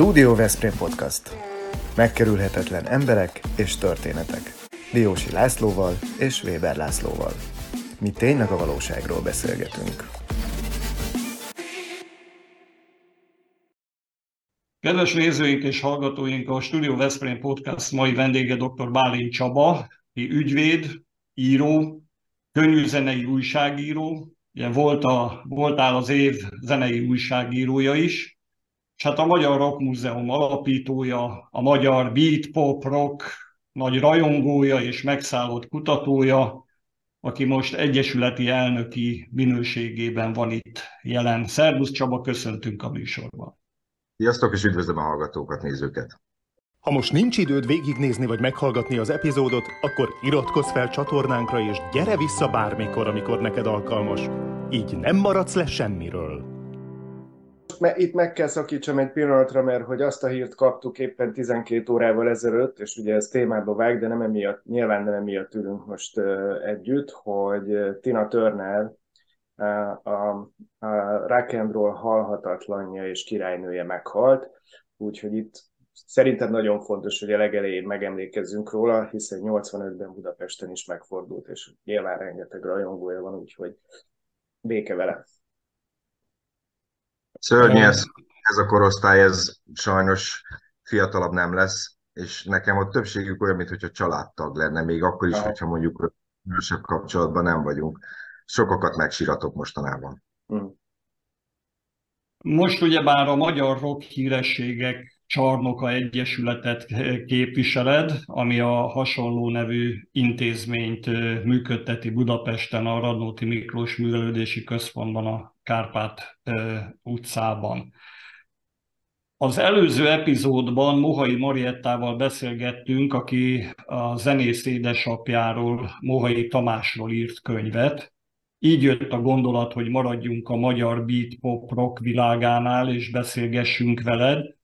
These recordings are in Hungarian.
Studio Veszprém Podcast. Megkerülhetetlen emberek és történetek. Diósi Lászlóval és Weber Lászlóval. Mi tényleg a valóságról beszélgetünk. Kedves nézőink és hallgatóink, a Studio Veszprém Podcast mai vendége dr. Bálint Csaba, ügyvéd, író, könnyűzenei újságíró, ugye volt a, voltál az év zenei újságírója is, és hát a Magyar Rock Múzeum alapítója, a magyar beat, pop, rock nagy rajongója és megszállott kutatója, aki most egyesületi elnöki minőségében van itt jelen. Szervusz Csaba, köszöntünk a műsorban. Sziasztok, és üdvözlöm a hallgatókat, nézőket! Ha most nincs időd végignézni vagy meghallgatni az epizódot, akkor iratkozz fel csatornánkra, és gyere vissza bármikor, amikor neked alkalmas. Így nem maradsz le semmiről itt meg kell szakítsam egy pillanatra, mert hogy azt a hírt kaptuk éppen 12 órával ezelőtt, és ugye ez témába vág, de nem emiatt, nyilván nem emiatt ülünk most együtt, hogy Tina Turner a, a rock and roll halhatatlanja és királynője meghalt, úgyhogy itt szerintem nagyon fontos, hogy a legelején megemlékezzünk róla, hiszen 85-ben Budapesten is megfordult, és nyilván rengeteg rajongója van, úgyhogy béke vele. Szörnyű ez, ez a korosztály, ez sajnos fiatalabb nem lesz, és nekem a többségük olyan, mintha családtag lenne, még akkor is, hogyha mondjuk különösebb kapcsolatban nem vagyunk. Sokakat megsiratok mostanában. Hm. Most ugyebár a magyar rock hírességek csarnoka egyesületet képviseled, ami a hasonló nevű intézményt működteti Budapesten, a Radnóti Miklós Művelődési Központban, a Kárpát utcában. Az előző epizódban Mohai Mariettával beszélgettünk, aki a zenész édesapjáról, Mohai Tamásról írt könyvet. Így jött a gondolat, hogy maradjunk a magyar beat pop rock világánál, és beszélgessünk veled,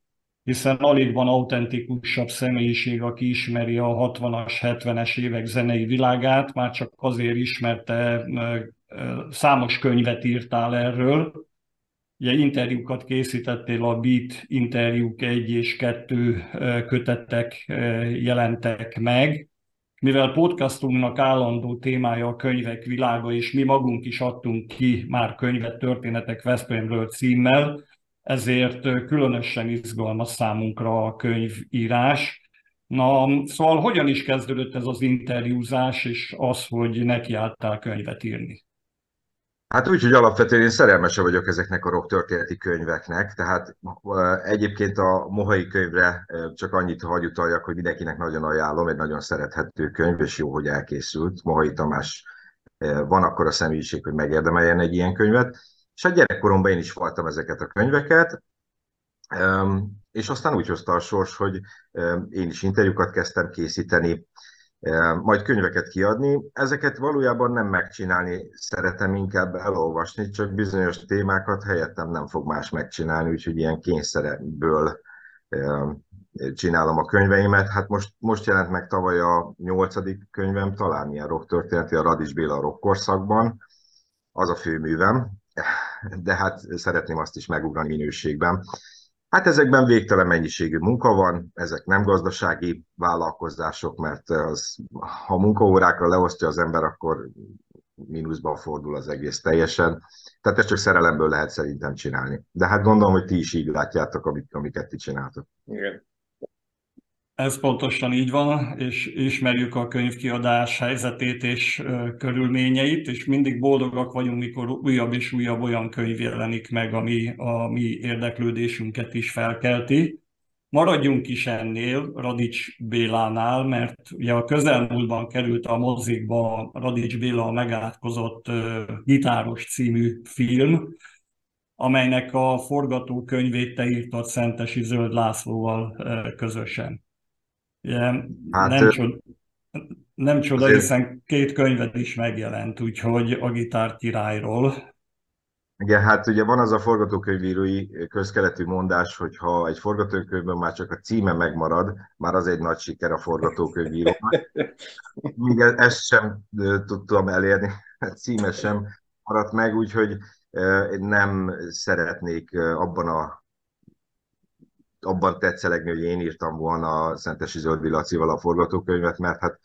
hiszen alig van autentikusabb személyiség, aki ismeri a 60-as, 70-es évek zenei világát, már csak azért ismerte számos könyvet írtál erről. Ugye interjúkat készítettél, a Beat interjúk egy és kettő kötettek jelentek meg. Mivel podcastunknak állandó témája a könyvek világa, és mi magunk is adtunk ki már könyvet Történetek Veszprémről címmel, ezért különösen izgalmas számunkra a könyvírás. Na, szóval hogyan is kezdődött ez az interjúzás, és az, hogy nekiálltál könyvet írni? Hát úgy, hogy alapvetően én szerelmese vagyok ezeknek a rock történeti könyveknek, tehát egyébként a Mohai könyvre csak annyit hagy utaljak, hogy mindenkinek nagyon ajánlom, egy nagyon szerethető könyv, és jó, hogy elkészült. Mohai Tamás van akkor a személyiség, hogy megérdemeljen egy ilyen könyvet, és a gyerekkoromban én is voltam ezeket a könyveket, és aztán úgy hozta a sors, hogy én is interjúkat kezdtem készíteni, majd könyveket kiadni. Ezeket valójában nem megcsinálni szeretem, inkább elolvasni, csak bizonyos témákat helyettem nem fog más megcsinálni, úgyhogy ilyen kényszerből csinálom a könyveimet. Hát most, most jelent meg tavaly a nyolcadik könyvem, talán ilyen rock történeti, a Radics Béla rock korszakban, az a főművem, de hát szeretném azt is megugrani minőségben. Hát ezekben végtelen mennyiségű munka van, ezek nem gazdasági vállalkozások, mert az, ha munkaórákra leosztja az ember, akkor mínuszban fordul az egész teljesen. Tehát ezt csak szerelemből lehet szerintem csinálni. De hát gondolom, hogy ti is így látjátok, amit, amiket ti csináltok. Igen. Ez pontosan így van, és ismerjük a könyvkiadás helyzetét és körülményeit, és mindig boldogak vagyunk, mikor újabb és újabb olyan könyv jelenik meg, ami a mi érdeklődésünket is felkelti. Maradjunk is ennél, Radics Bélánál, mert ugye a közelmúltban került a mozikba Radics Béla megátkozott gitáros című film, amelynek a forgatókönyvét te írtad Szentesi Zöld Lászlóval közösen. Hát, nem, csoda, nem csoda, azért... hiszen két könyved is megjelent, úgyhogy a gitár királyról. Igen, hát ugye van az a forgatókönyvírói közkeletű mondás, hogy ha egy forgatókönyvben már csak a címe megmarad, már az egy nagy siker a forgatókönyvírónak. Még e- ezt sem tudtam elérni, a címe sem maradt meg, úgyhogy nem szeretnék abban a abban tetszelegni, hogy én írtam volna a Szentesi Zöld Lacival a forgatókönyvet, mert hát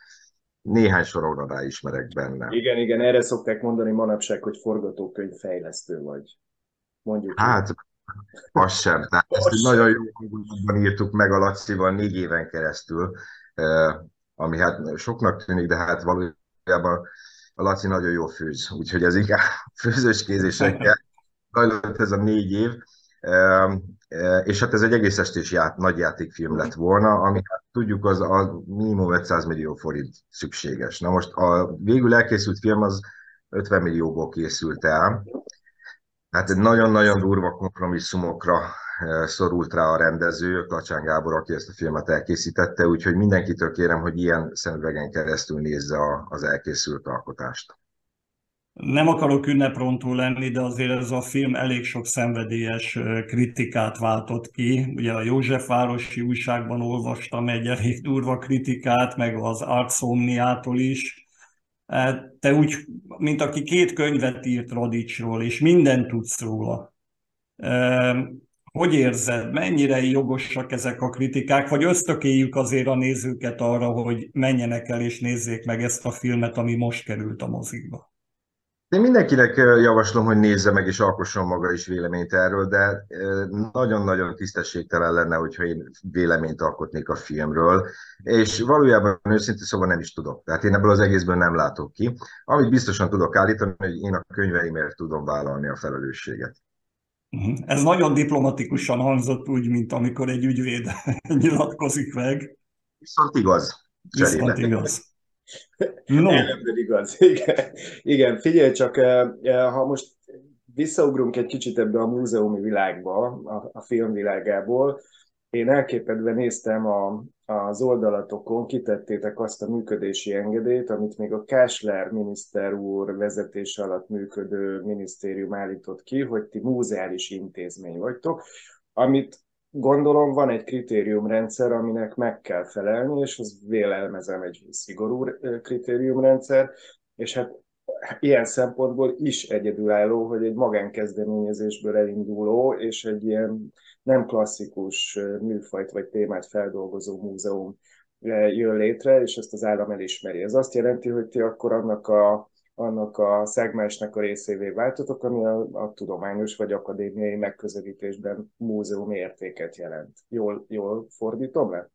néhány soron rá ismerek benne. Igen, igen, erre szokták mondani manapság, hogy forgatókönyv fejlesztő vagy. Mondjuk. Hát, az sem. Tehát ezt az nagyon jó hangulatban írtuk meg a Lacival négy éven keresztül, ami hát soknak tűnik, de hát valójában a Laci nagyon jó főz, úgyhogy ez inkább főzős kézésekkel zajlott ez a négy év, és hát ez egy egész estés ját, nagy játékfilm lett volna, ami hát tudjuk az a minimum 500 millió forint szükséges. Na most a végül elkészült film az 50 millióból készült el, Hát nagyon-nagyon durva kompromisszumokra szorult rá a rendező, Klacsán Gábor, aki ezt a filmet elkészítette, úgyhogy mindenkitől kérem, hogy ilyen szemüvegen keresztül nézze az elkészült alkotást. Nem akarok ünneprontó lenni, de azért ez a film elég sok szenvedélyes kritikát váltott ki. Ugye a Józsefvárosi újságban olvastam egy elég durva kritikát, meg az Artsomniától is. Te úgy, mint aki két könyvet írt Radicsról, és mindent tudsz róla. Hogy érzed, mennyire jogosak ezek a kritikák, vagy ösztökéljük azért a nézőket arra, hogy menjenek el és nézzék meg ezt a filmet, ami most került a mozikba? Én mindenkinek javaslom, hogy nézze meg és alkosson maga is véleményt erről, de nagyon-nagyon tisztességtelen lenne, hogyha én véleményt alkotnék a filmről, és valójában őszintén szóval nem is tudok. Tehát én ebből az egészből nem látok ki. Amit biztosan tudok állítani, hogy én a könyveimért tudom vállalni a felelősséget. Mhm. Ez nagyon diplomatikusan hangzott úgy, mint amikor egy ügyvéd nyilatkozik meg. Viszont igaz. Viszont igaz. No. Ellenben igaz. Igen. Igen, figyelj csak, ha most visszaugrunk egy kicsit ebbe a múzeumi világba, a, a filmvilágából, én elképedve néztem a, az oldalatokon, kitettétek azt a működési engedélyt, amit még a Kásler miniszter úr vezetése alatt működő minisztérium állított ki, hogy ti múzeális intézmény vagytok, amit gondolom van egy kritériumrendszer, aminek meg kell felelni, és az vélelmezem egy szigorú kritériumrendszer, és hát ilyen szempontból is egyedülálló, hogy egy magánkezdeményezésből elinduló, és egy ilyen nem klasszikus műfajt vagy témát feldolgozó múzeum jön létre, és ezt az állam elismeri. Ez azt jelenti, hogy ti akkor annak a annak a szegmensnek a részévé váltotok, ami a, a tudományos vagy akadémiai megközelítésben múzeum értéket jelent. Jól, jól fordítom le?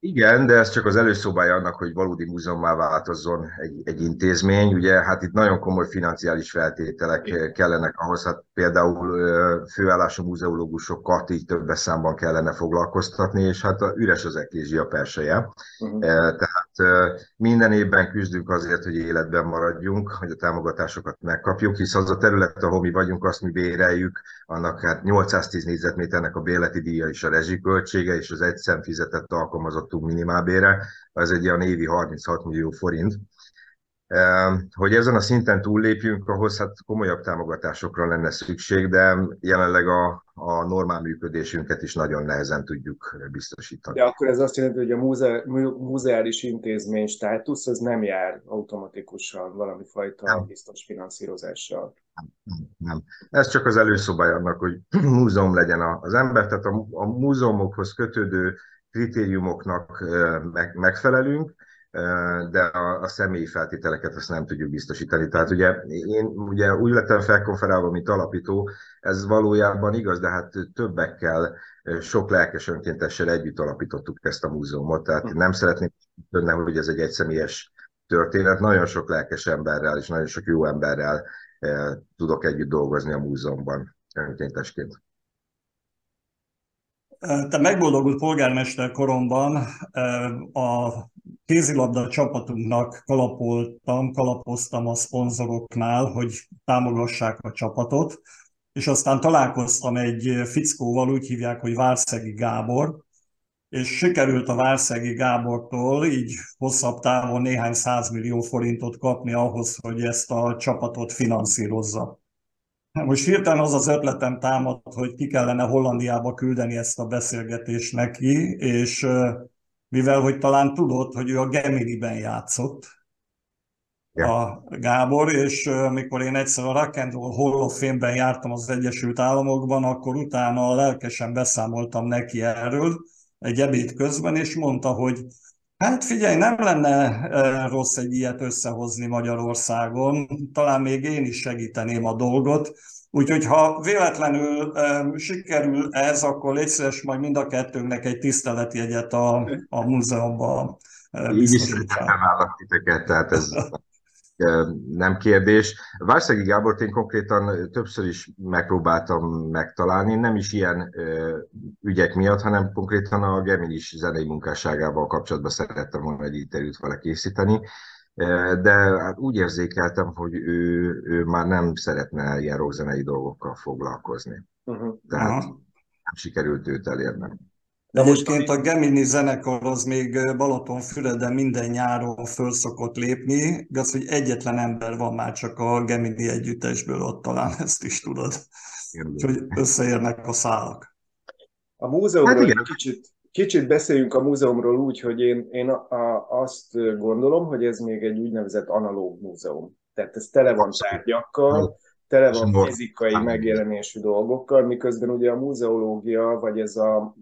Igen, de ez csak az előszobája annak, hogy valódi múzeummá változzon egy, egy intézmény. Ugye hát itt nagyon komoly financiális feltételek kellenek ahhoz, hát például főállású múzeológusokat így több számban kellene foglalkoztatni, és hát a üres az eklézsia perseje. Uh-huh. Tehát minden évben küzdünk azért, hogy életben maradjunk, hogy a támogatásokat megkapjuk, hisz az a terület, ahol mi vagyunk, azt mi béreljük, annak hát 810 négyzetméternek a bérleti díja és a rezsiköltsége, és az egy szem fizetett alkalmazott jutottunk minimálbére, az egy ilyen évi 36 millió forint. Hogy ezen a szinten túllépjünk, ahhoz hát komolyabb támogatásokra lenne szükség, de jelenleg a, a normál működésünket is nagyon nehezen tudjuk biztosítani. De akkor ez azt jelenti, hogy a múze, múzeális intézmény státusz az nem jár automatikusan valami fajta nem. biztos finanszírozással. Nem, nem. Ez csak az előszobája annak, hogy múzeum legyen az ember, tehát a, a múzeumokhoz kötődő kritériumoknak megfelelünk, de a, a személyi feltételeket azt nem tudjuk biztosítani. Tehát ugye én ugye úgy lettem felkonferálva, mint alapító, ez valójában igaz, de hát többekkel, sok lelkes önkéntessel együtt alapítottuk ezt a múzeumot, tehát hm. nem szeretném tudni, hogy ez egy egyszemélyes történet, nagyon sok lelkes emberrel és nagyon sok jó emberrel tudok együtt dolgozni a múzeumban önkéntesként. Te megboldogult polgármester koromban a kézilabda csapatunknak kalapoltam, kalapoztam a szponzoroknál, hogy támogassák a csapatot, és aztán találkoztam egy fickóval, úgy hívják, hogy Várszegi Gábor, és sikerült a Várszegi Gábortól így hosszabb távon néhány százmillió forintot kapni ahhoz, hogy ezt a csapatot finanszírozza. Most hirtelen az az ötletem támad, hogy ki kellene Hollandiába küldeni ezt a beszélgetést neki, és mivel hogy talán tudod, hogy ő a Gemini-ben játszott, a Gábor, és mikor én egyszer a Rock and Roll Hall of Fame-ben jártam az Egyesült Államokban, akkor utána lelkesen beszámoltam neki erről egy ebéd közben, és mondta, hogy Hát figyelj, nem lenne rossz egy ilyet összehozni Magyarországon, talán még én is segíteném a dolgot, úgyhogy ha véletlenül sikerül ez, akkor légy majd mind a kettőnknek egy tiszteletjegyet a, a múzeumban Így is titeket, tehát ez nem kérdés. Várszegi Gábort én konkrétan többször is megpróbáltam megtalálni, nem is ilyen ügyek miatt, hanem konkrétan a Geminis zenei munkásságával kapcsolatban szerettem volna egy interjút vele készíteni, de hát úgy érzékeltem, hogy ő, ő már nem szeretne ilyen rockzenei dolgokkal foglalkozni. Uh-huh. Tehát nem sikerült őt elérnem. De Egyébként a Gemini zenekar az még Balatonfüreden minden nyáron föl szokott lépni, igaz, hogy egyetlen ember van már csak a Gemini együttesből, ott talán ezt is tudod. Úgyhogy összeérnek a szálak. A múzeumról hát kicsit, kicsit beszéljünk a múzeumról úgy, hogy én, én a, a, azt gondolom, hogy ez még egy úgynevezett analóg múzeum. Tehát ez tele van tárgyakkal, tele van fizikai megjelenésű dolgokkal, miközben ugye a múzeológia, vagy ez a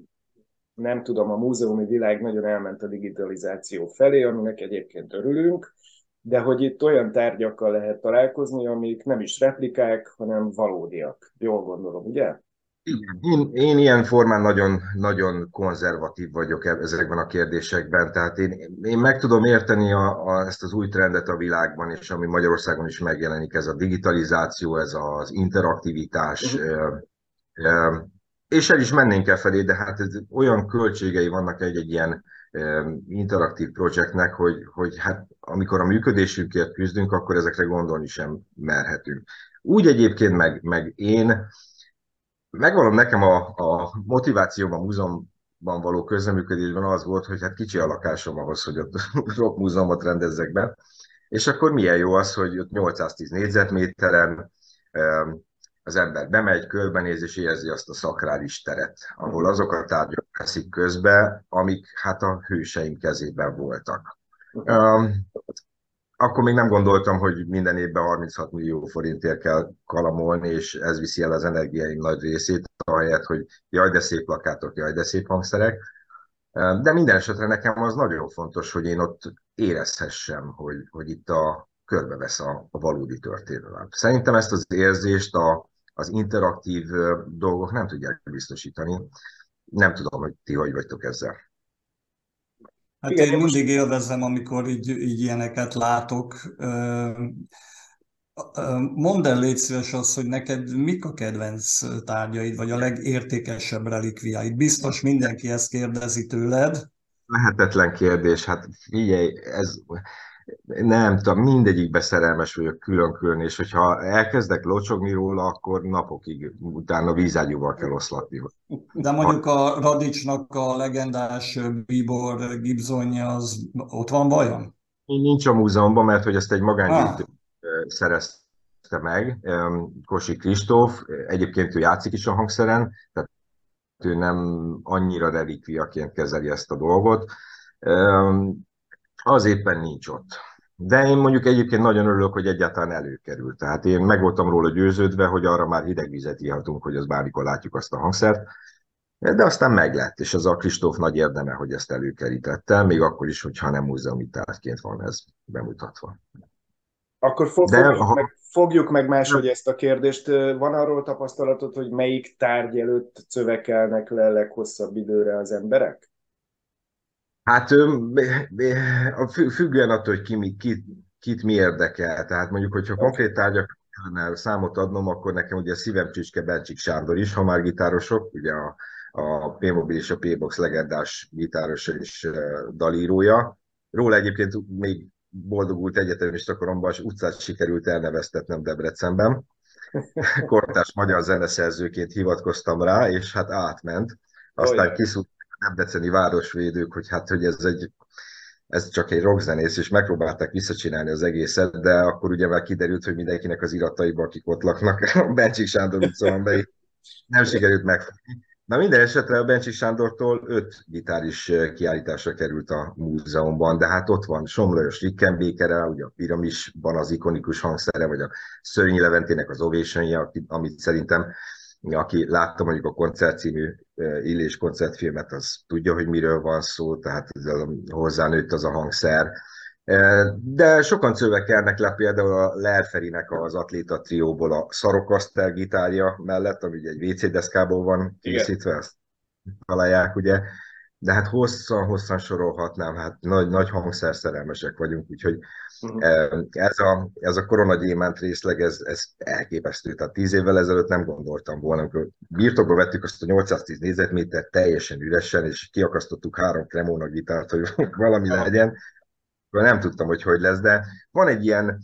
nem tudom, a múzeumi világ nagyon elment a digitalizáció felé, aminek egyébként örülünk, de hogy itt olyan tárgyakkal lehet találkozni, amik nem is replikák, hanem valódiak. Jól gondolom, ugye? Igen, én, én ilyen formán nagyon, nagyon konzervatív vagyok e- ezekben a kérdésekben, tehát én, én meg tudom érteni a, a, ezt az új trendet a világban, és ami Magyarországon is megjelenik, ez a digitalizáció, ez az interaktivitás, uh-huh és el is mennénk e felé, de hát ez olyan költségei vannak egy-egy ilyen interaktív projektnek, hogy, hogy hát amikor a működésünkért küzdünk, akkor ezekre gondolni sem merhetünk. Úgy egyébként meg, meg én, megvalom nekem a, a motivációm a múzeumban való közleműködésben az volt, hogy hát kicsi a lakásom ahhoz, hogy ott rock múzeumot rendezzek be, és akkor milyen jó az, hogy ott 810 négyzetméteren az ember bemegy, körbenéz és érzi azt a szakrális teret, ahol azok a tárgyak veszik közbe, amik hát a hőseim kezében voltak. Um, akkor még nem gondoltam, hogy minden évben 36 millió forintért kell kalamolni, és ez viszi el az energiáim nagy részét, ahelyett, hogy jaj, de szép plakátok, jaj, de szép hangszerek. De minden esetre nekem az nagyon fontos, hogy én ott érezhessem, hogy, hogy itt a körbevesz a, a valódi történelem. Szerintem ezt az érzést a, az interaktív dolgok nem tudják biztosítani. Nem tudom, hogy ti hogy vagytok ezzel. Hát Igen, én mindig élvezem, amikor így, így ilyeneket látok. Mondd el, légy szíves az, hogy neked mik a kedvenc tárgyaid, vagy a legértékesebb relikviáid. Biztos mindenki ezt kérdezi tőled. Lehetetlen kérdés. Hát figyelj, ez, nem tudom, mindegyikbe szerelmes vagyok külön-külön, és hogyha elkezdek locsogni róla, akkor napokig utána vízágyúval kell oszlatni. De mondjuk a Radicsnak a legendás Bibor Gibsonja, az ott van vajon? Nincs a múzeumban, mert hogy ezt egy magángyűjtő ah. szerezte meg, Kosi Kristóf, egyébként ő játszik is a hangszeren, tehát ő nem annyira relikviaként kezeli ezt a dolgot az éppen nincs ott. De én mondjuk egyébként nagyon örülök, hogy egyáltalán előkerült. Tehát én meg voltam róla győződve, hogy arra már hideg vizet ihatunk, hogy az bármikor látjuk azt a hangszert. De aztán meglett, és az a Kristóf nagy érdeme, hogy ezt előkerítette, még akkor is, hogyha nem múzeumi tárgyként van ez bemutatva. Akkor fog, De, fogjuk, ha... meg, fogjuk meg máshogy ezt a kérdést. Van arról tapasztalatod, hogy melyik tárgy előtt szövekelnek le leghosszabb időre az emberek? Hát függően attól, hogy ki, ki, kit mi érdekel. Tehát mondjuk, hogyha konkrét tárgyak számot adnom, akkor nekem ugye szívem csücske Bencsik Sándor is, ha már gitárosok, ugye a, a P-Mobil és a P-Box legendás gitáros és dalírója. Róla egyébként még boldogult egyetemista koromban, és utcát sikerült elneveztetnem Debrecenben. Kortás magyar zeneszerzőként hivatkoztam rá, és hát átment. Aztán kiszúrt debreceni városvédők, hogy hát, hogy ez egy ez csak egy rockzenész, és megpróbálták visszacsinálni az egészet, de akkor ugye már kiderült, hogy mindenkinek az irataiban, akik ott laknak, a Bencsik Sándor utca van be, nem sikerült megfogni. Na minden esetre a Bencsi Sándortól öt gitár is kiállításra került a múzeumban, de hát ott van Somlajos Rickenbékere, ugye a piramisban az ikonikus hangszere, vagy a Szörnyi Leventének az ovation amit szerintem aki látta mondjuk a koncert című Illés koncertfilmet, az tudja, hogy miről van szó, tehát hozzánőtt az a hangszer. De sokan szövekelnek le például a Lerferinek az atléta trióból a szarokasztel gitárja mellett, ami ugye egy WC deszkából van készítve, ezt találják, ugye. De hát hosszan-hosszan sorolhatnám, hát nagy, nagy hangszerszerelmesek vagyunk, úgyhogy uh-huh. ez, a, ez a koronagyémánt részleg, ez, ez elképesztő. Tehát tíz évvel ezelőtt nem gondoltam volna, amikor birtokba vettük azt a 810 négyzetmétert teljesen üresen, és kiakasztottuk három Cremona gitárt, hogy valami legyen, nem tudtam, hogy hogy lesz, de van egy ilyen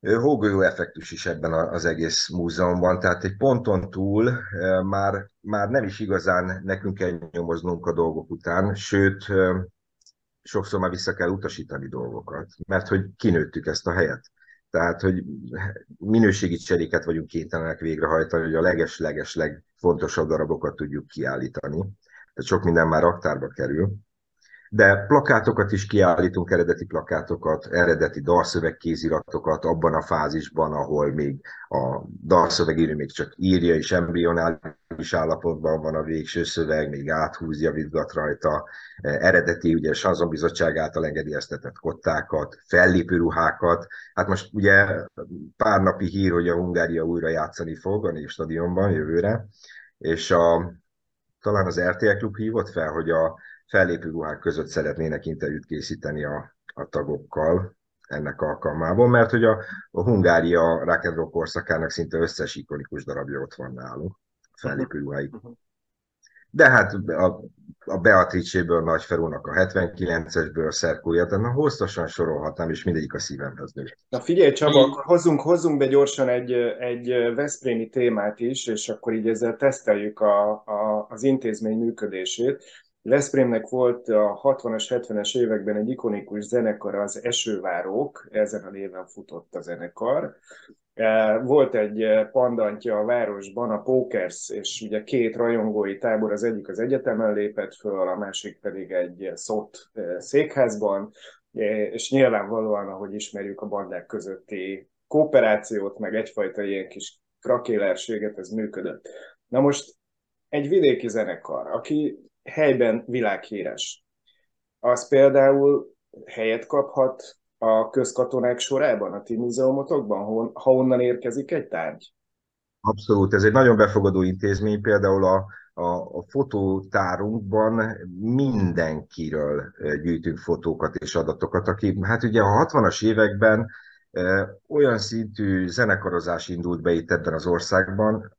hógolyó effektus is ebben az egész múzeumban, tehát egy ponton túl már, már nem is igazán nekünk kell nyomoznunk a dolgok után, sőt, sokszor már vissza kell utasítani dolgokat, mert hogy kinőttük ezt a helyet. Tehát, hogy minőségi cseréket vagyunk kénytelenek végrehajtani, hogy a leges-leges legfontosabb darabokat tudjuk kiállítani. Tehát sok minden már raktárba kerül de plakátokat is kiállítunk, eredeti plakátokat, eredeti dalszövegkéziratokat abban a fázisban, ahol még a dalszövegírő még csak írja, és embrionális állapotban van a végső szöveg, még áthúzja, vidgat rajta, eredeti, ugye Sanzon Bizottság által engedélyeztetett kottákat, fellépő ruhákat. Hát most ugye pár napi hír, hogy a Hungária újra játszani fog a Stadionban jövőre, és a, talán az RTL Klub hívott fel, hogy a fellépő ruhák között szeretnének interjút készíteni a, a tagokkal ennek alkalmával, mert hogy a, a Hungária rock roll korszakának szinte összes ikonikus darabja ott van nálunk, fellépő ruháik. De hát a, a Beatrice-ből Nagy Ferúnak a 79-esből szerkója, tehát hosszasan sorolhatnám, és mindegyik a szívemhez nő. Na figyelj Csaba, akkor hozzunk, hozzunk be gyorsan egy, egy Veszprémi témát is, és akkor így ezzel teszteljük a, a, az intézmény működését. Veszprémnek volt a 60-as, 70-es években egy ikonikus zenekar, az Esővárók, ezen a néven futott a zenekar. Volt egy pandantja a városban, a Pokers, és ugye két rajongói tábor, az egyik az egyetemen lépett föl, a másik pedig egy szott székházban, és nyilvánvalóan, ahogy ismerjük a bandák közötti kooperációt, meg egyfajta ilyen kis krakélerséget, ez működött. Na most egy vidéki zenekar, aki helyben világhíres. Az például helyet kaphat a közkatonák sorában, a ti múzeumotokban, ha onnan érkezik egy tárgy? Abszolút, ez egy nagyon befogadó intézmény, például a, a, a fotótárunkban mindenkiről gyűjtünk fotókat és adatokat, aki hát ugye a 60-as években olyan szintű zenekarozás indult be itt ebben az országban,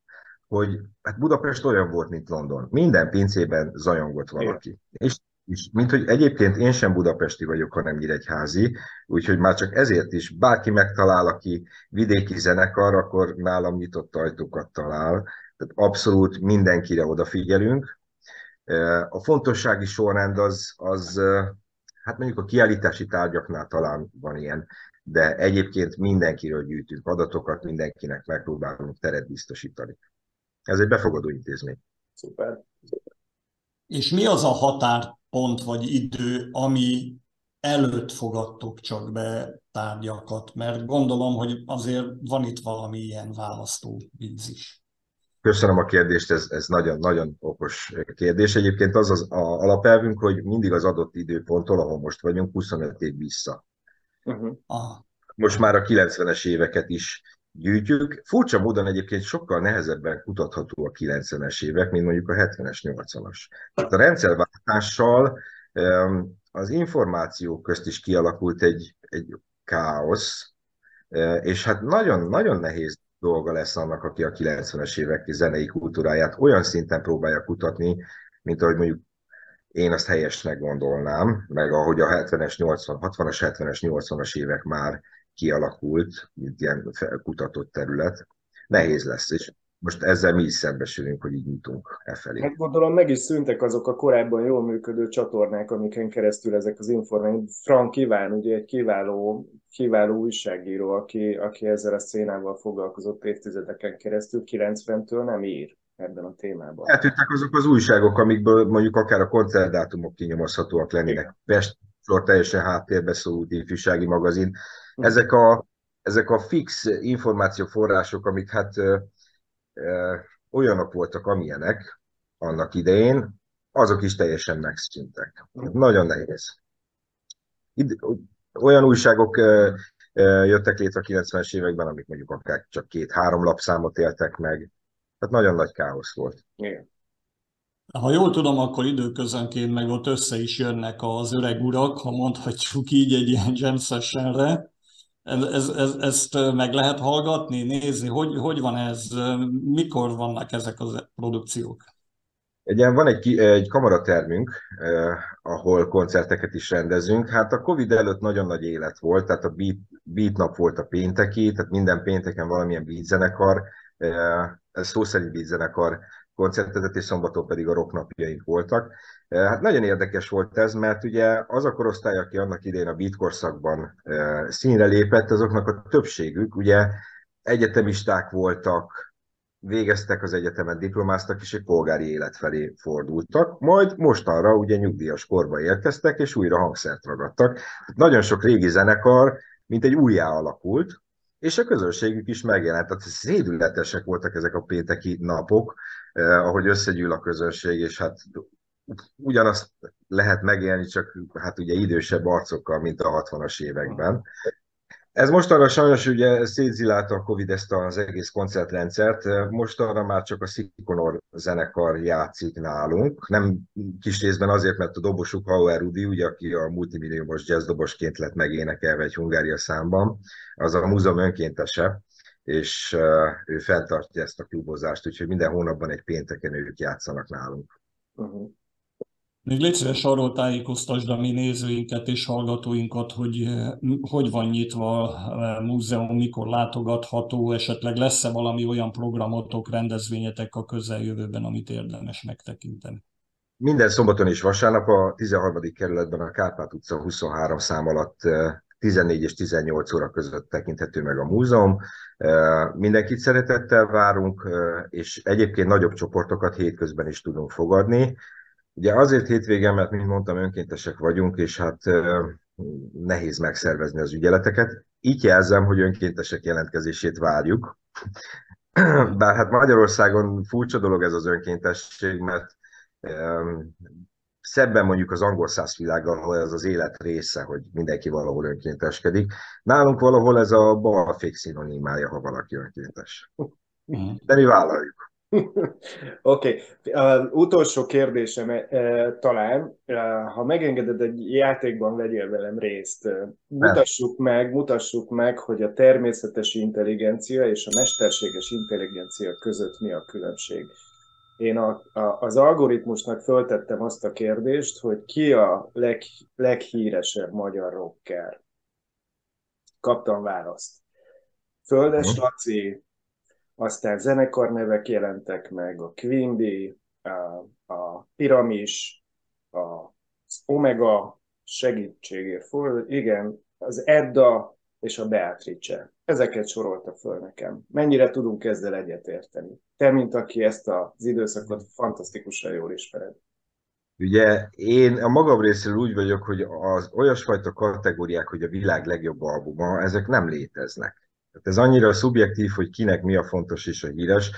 hogy hát Budapest olyan volt, mint London. Minden pincében zajongott valaki. És, és mint hogy egyébként én sem budapesti vagyok, hanem nyíregyházi, úgyhogy már csak ezért is bárki megtalál, aki vidéki zenekar, akkor nálam nyitott ajtókat talál. Tehát abszolút mindenkire odafigyelünk. A fontossági sorrend az, az hát mondjuk a kiállítási tárgyaknál talán van ilyen, de egyébként mindenkiről gyűjtünk adatokat, mindenkinek megpróbálunk teret biztosítani. Ez egy befogadó intézmény. Szuper. És mi az a határpont vagy idő, ami előtt fogadtok csak be tárgyakat? Mert gondolom, hogy azért van itt valami ilyen választó víz is. Köszönöm a kérdést, ez, ez nagyon, nagyon okos kérdés. Egyébként az az a alapelvünk, hogy mindig az adott időponttól, ahol most vagyunk, 25 év vissza. Uh-huh. Most már a 90-es éveket is gyűjtjük. Furcsa módon egyébként sokkal nehezebben kutatható a 90-es évek, mint mondjuk a 70-es, 80-as. Tehát a rendszerváltással az információk közt is kialakult egy, egy káosz, e, és hát nagyon, nagyon nehéz dolga lesz annak, aki a 90-es évek zenei kultúráját olyan szinten próbálja kutatni, mint ahogy mondjuk én azt helyesnek gondolnám, meg ahogy a 70-es, 80, 60-as, 70-es, 80-as évek már kialakult, mint ilyen kutatott terület. Nehéz lesz, és most ezzel mi is szembesülünk, hogy így nyitunk e felé. Hát gondolom meg is szűntek azok a korábban jól működő csatornák, amiken keresztül ezek az információk. Frank Iván, ugye egy kiváló, kiváló újságíró, aki, aki ezzel a szénával foglalkozott évtizedeken keresztül, 90-től nem ír. ebben a témában. Eltűntek azok az újságok, amikből mondjuk akár a koncertdátumok kinyomozhatóak lennének. Pest teljesen háttérbe szóló ifjúsági magazin. Hm. Ezek a, ezek a fix információforrások, amik hát ö, ö, olyanok voltak, amilyenek annak idején, azok is teljesen megszűntek. Nagyon nehéz. Olyan újságok jöttek létre a 90-es években, amik mondjuk akár csak két-három lapszámot éltek meg. Tehát nagyon nagy káosz volt. Igen. Ha jól tudom, akkor időközönként meg ott össze is jönnek az öreg urak, ha mondhatjuk így egy ilyen jam sessionre. Ez, ez, ez, ezt meg lehet hallgatni, nézni, hogy, hogy van ez, mikor vannak ezek a produkciók? Ilyen, van egy, egy kamaratermünk, eh, ahol koncerteket is rendezünk. Hát a Covid előtt nagyon nagy élet volt, tehát a beat, beat nap volt a pénteki, tehát minden pénteken valamilyen beat zenekar, eh, szó szerint beat zenekar koncertezett, és szombaton pedig a rock napjaink voltak. Hát nagyon érdekes volt ez, mert ugye az a korosztály, aki annak idején a beat korszakban színre lépett, azoknak a többségük ugye egyetemisták voltak, végeztek az egyetemen, diplomáztak, és egy polgári élet felé fordultak, majd mostanra ugye nyugdíjas korba érkeztek, és újra hangszert ragadtak. Nagyon sok régi zenekar, mint egy újjá alakult, és a közönségük is megjelent. Tehát szédületesek voltak ezek a pénteki napok, eh, ahogy összegyűl a közönség, és hát ugyanazt lehet megélni, csak hát ugye idősebb arcokkal, mint a 60-as években. Ez mostanra sajnos ugye szétzilálta a Covid ezt az egész koncertrendszert, mostanra már csak a Szikonor zenekar játszik nálunk, nem kis részben azért, mert a dobosuk Hauer Rudi, ugye, aki a multimilliómos jazzdobosként lett megénekelve egy Hungária számban, az a múzeum önkéntese, és ő fenntartja ezt a klubozást, úgyhogy minden hónapban egy pénteken ők játszanak nálunk. Uh-huh. Még légy szíves arról tájékoztasd a mi nézőinket és hallgatóinkat, hogy eh, hogy van nyitva a múzeum, mikor látogatható, esetleg lesz-e valami olyan programotok, rendezvényetek a közeljövőben, amit érdemes megtekinteni. Minden szombaton és vasárnap a 13. kerületben a Kárpát utca 23 szám alatt 14 eh, és 18 óra között tekinthető meg a múzeum. Eh, mindenkit szeretettel várunk, és egyébként nagyobb csoportokat hétközben is tudunk fogadni. Ugye azért hétvégen, mert mint mondtam, önkéntesek vagyunk, és hát nehéz megszervezni az ügyeleteket. Így jelzem, hogy önkéntesek jelentkezését várjuk. Bár hát Magyarországon furcsa dolog ez az önkéntesség, mert szebben mondjuk az angol száz világgal, ahol ez az élet része, hogy mindenki valahol önkénteskedik. Nálunk valahol ez a balfék szinonimája, ha valaki önkéntes. Mhm. De mi vállaljuk. Oké, okay. utolsó kérdésem uh, talán, uh, ha megengeded egy játékban vegyél velem részt, uh, mutassuk meg, mutassuk meg, hogy a természetes intelligencia és a mesterséges intelligencia között mi a különbség. Én a, a, az algoritmusnak föltettem azt a kérdést, hogy ki a leg, leghíresebb magyar rocker. Kaptam választ. Földes mhm. Laci, aztán zenekarnevek jelentek meg, a Quimby, a, a Piramis, az Omega segítségért fordul, igen, az Edda és a Beatrice. Ezeket sorolta föl nekem. Mennyire tudunk ezzel egyetérteni? Te, mint aki ezt az időszakot fantasztikusan jól ismered. Ugye én a magam részéről úgy vagyok, hogy az olyasfajta kategóriák, hogy a világ legjobb albuma, ezek nem léteznek. Ez annyira szubjektív, hogy kinek mi a fontos és a híres.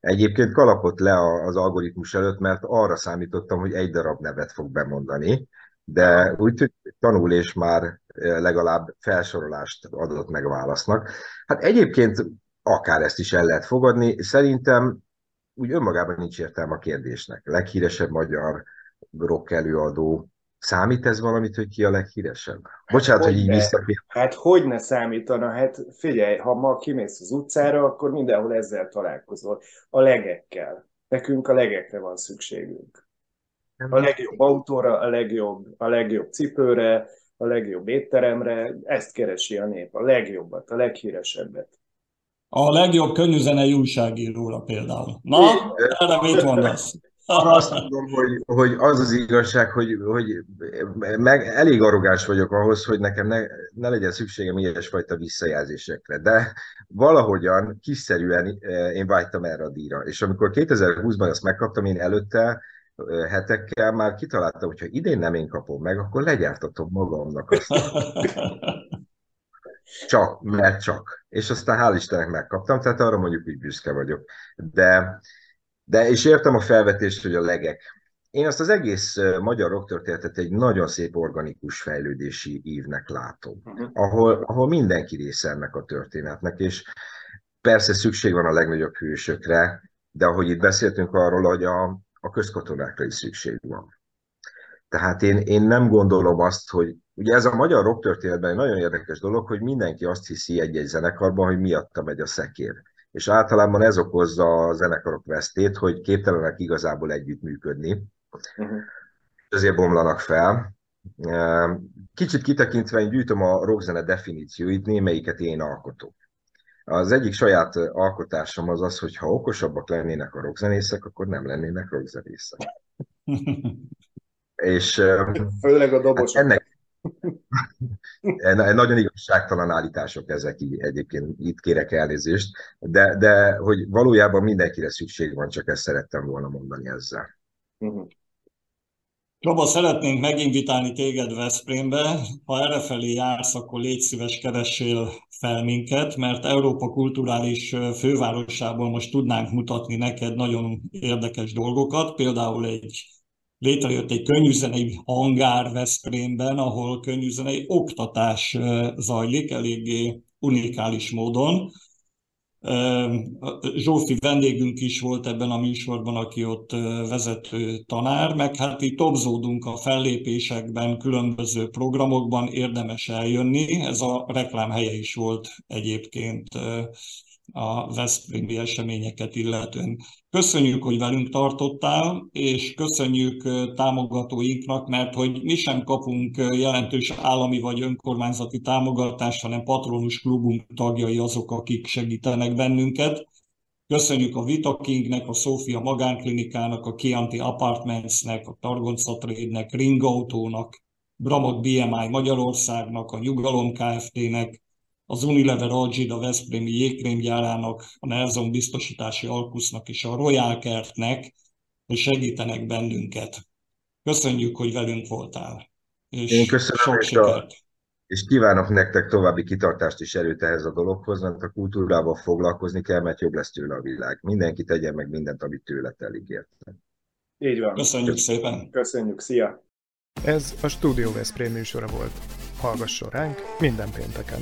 Egyébként kalapott le az algoritmus előtt, mert arra számítottam, hogy egy darab nevet fog bemondani, de úgy tűnik, tanul és már legalább felsorolást adott meg válasznak. Hát egyébként akár ezt is el lehet fogadni. Szerintem úgy önmagában nincs értelme a kérdésnek. Leghíresebb magyar rock előadó, Számít ez valamit, hogy ki a leghíresebb? Bocsánat, hogy, hogy így visszakér. Hát hogy ne számítana? Hát figyelj, ha ma kimész az utcára, akkor mindenhol ezzel találkozol. A legekkel. Nekünk a legekre van szükségünk. A legjobb autóra, a legjobb, a legjobb cipőre, a legjobb étteremre, ezt keresi a nép, a legjobbat, a leghíresebbet. A legjobb könnyűzenei újságíróra például. Na, erre mit mondasz? Arra azt mondom, hogy, hogy az az igazság, hogy, hogy meg elég arrogáns vagyok ahhoz, hogy nekem ne, ne legyen szükségem ilyesfajta visszajelzésekre, de valahogyan kiszerűen eh, én vágytam erre a díjra. És amikor 2020-ban ezt megkaptam, én előtte eh, hetekkel már kitaláltam, hogy ha idén nem én kapom meg, akkor legyártatom magamnak azt. Csak, mert csak. És aztán hál' Istennek megkaptam, tehát arra mondjuk úgy büszke vagyok. De de és értem a felvetést, hogy a legek. Én azt az egész magyar rocktörténetet egy nagyon szép organikus fejlődési ívnek látom, ahol, ahol mindenki része ennek a történetnek, és persze szükség van a legnagyobb hősökre, de ahogy itt beszéltünk arról, hogy a, a közkatonákra is szükség van. Tehát én, én nem gondolom azt, hogy ugye ez a magyar rock történetben egy nagyon érdekes dolog, hogy mindenki azt hiszi egy-egy zenekarban, hogy miatta megy a szekér és általában ez okozza a zenekarok vesztét, hogy képtelenek igazából együttműködni. Uh-huh. Ezért bomlanak fel. Kicsit kitekintve én gyűjtöm a rockzene definícióit, némelyiket én alkotok. Az egyik saját alkotásom az az, hogy ha okosabbak lennének a rockzenészek, akkor nem lennének rockzenészek. és Főleg a dobosok. Hát ennek, nagyon igazságtalan állítások ezek egyébként itt kérek elnézést, de, de hogy valójában mindenkire szükség van, csak ezt szerettem volna mondani ezzel. Uh-huh. Csaba, szeretnénk meginvitálni téged Veszprémbe. Ha errefelé jársz, akkor légy szíves, keressél fel minket, mert Európa kulturális fővárosából most tudnánk mutatni neked nagyon érdekes dolgokat, például egy létrejött egy könnyűzenei hangár Veszprémben, ahol könnyűzenei oktatás zajlik eléggé unikális módon. Zsófi vendégünk is volt ebben a műsorban, aki ott vezető tanár, meg hát itt topzódunk a fellépésekben, különböző programokban, érdemes eljönni. Ez a reklám helye is volt egyébként a Veszprémi eseményeket illetően. Köszönjük, hogy velünk tartottál, és köszönjük támogatóinknak, mert hogy mi sem kapunk jelentős állami vagy önkormányzati támogatást, hanem patronus klubunk tagjai azok, akik segítenek bennünket. Köszönjük a Vitakingnek, a Szófia Magánklinikának, a Kianti Apartmentsnek, a Targonca Trade-nek, Ring Autónak, Bramot BMI Magyarországnak, a Nyugalom Kft-nek, az Unilever Algida Veszprémi jégkrémgyárának, a Nelson biztosítási alkusznak és a Royal Kertnek, hogy segítenek bennünket. Köszönjük, hogy velünk voltál. És Én köszönöm, sok sikert. A, és kívánok nektek további kitartást és erőt ehhez a dologhoz, mert a kultúrával foglalkozni kell, mert jobb lesz tőle a világ. Mindenki tegyen meg mindent, amit tőle telik érte. Így van. Köszönjük szépen. Köszönjük, szia! Ez a Studio Veszprém műsora volt. Hallgasson ránk minden pénteken!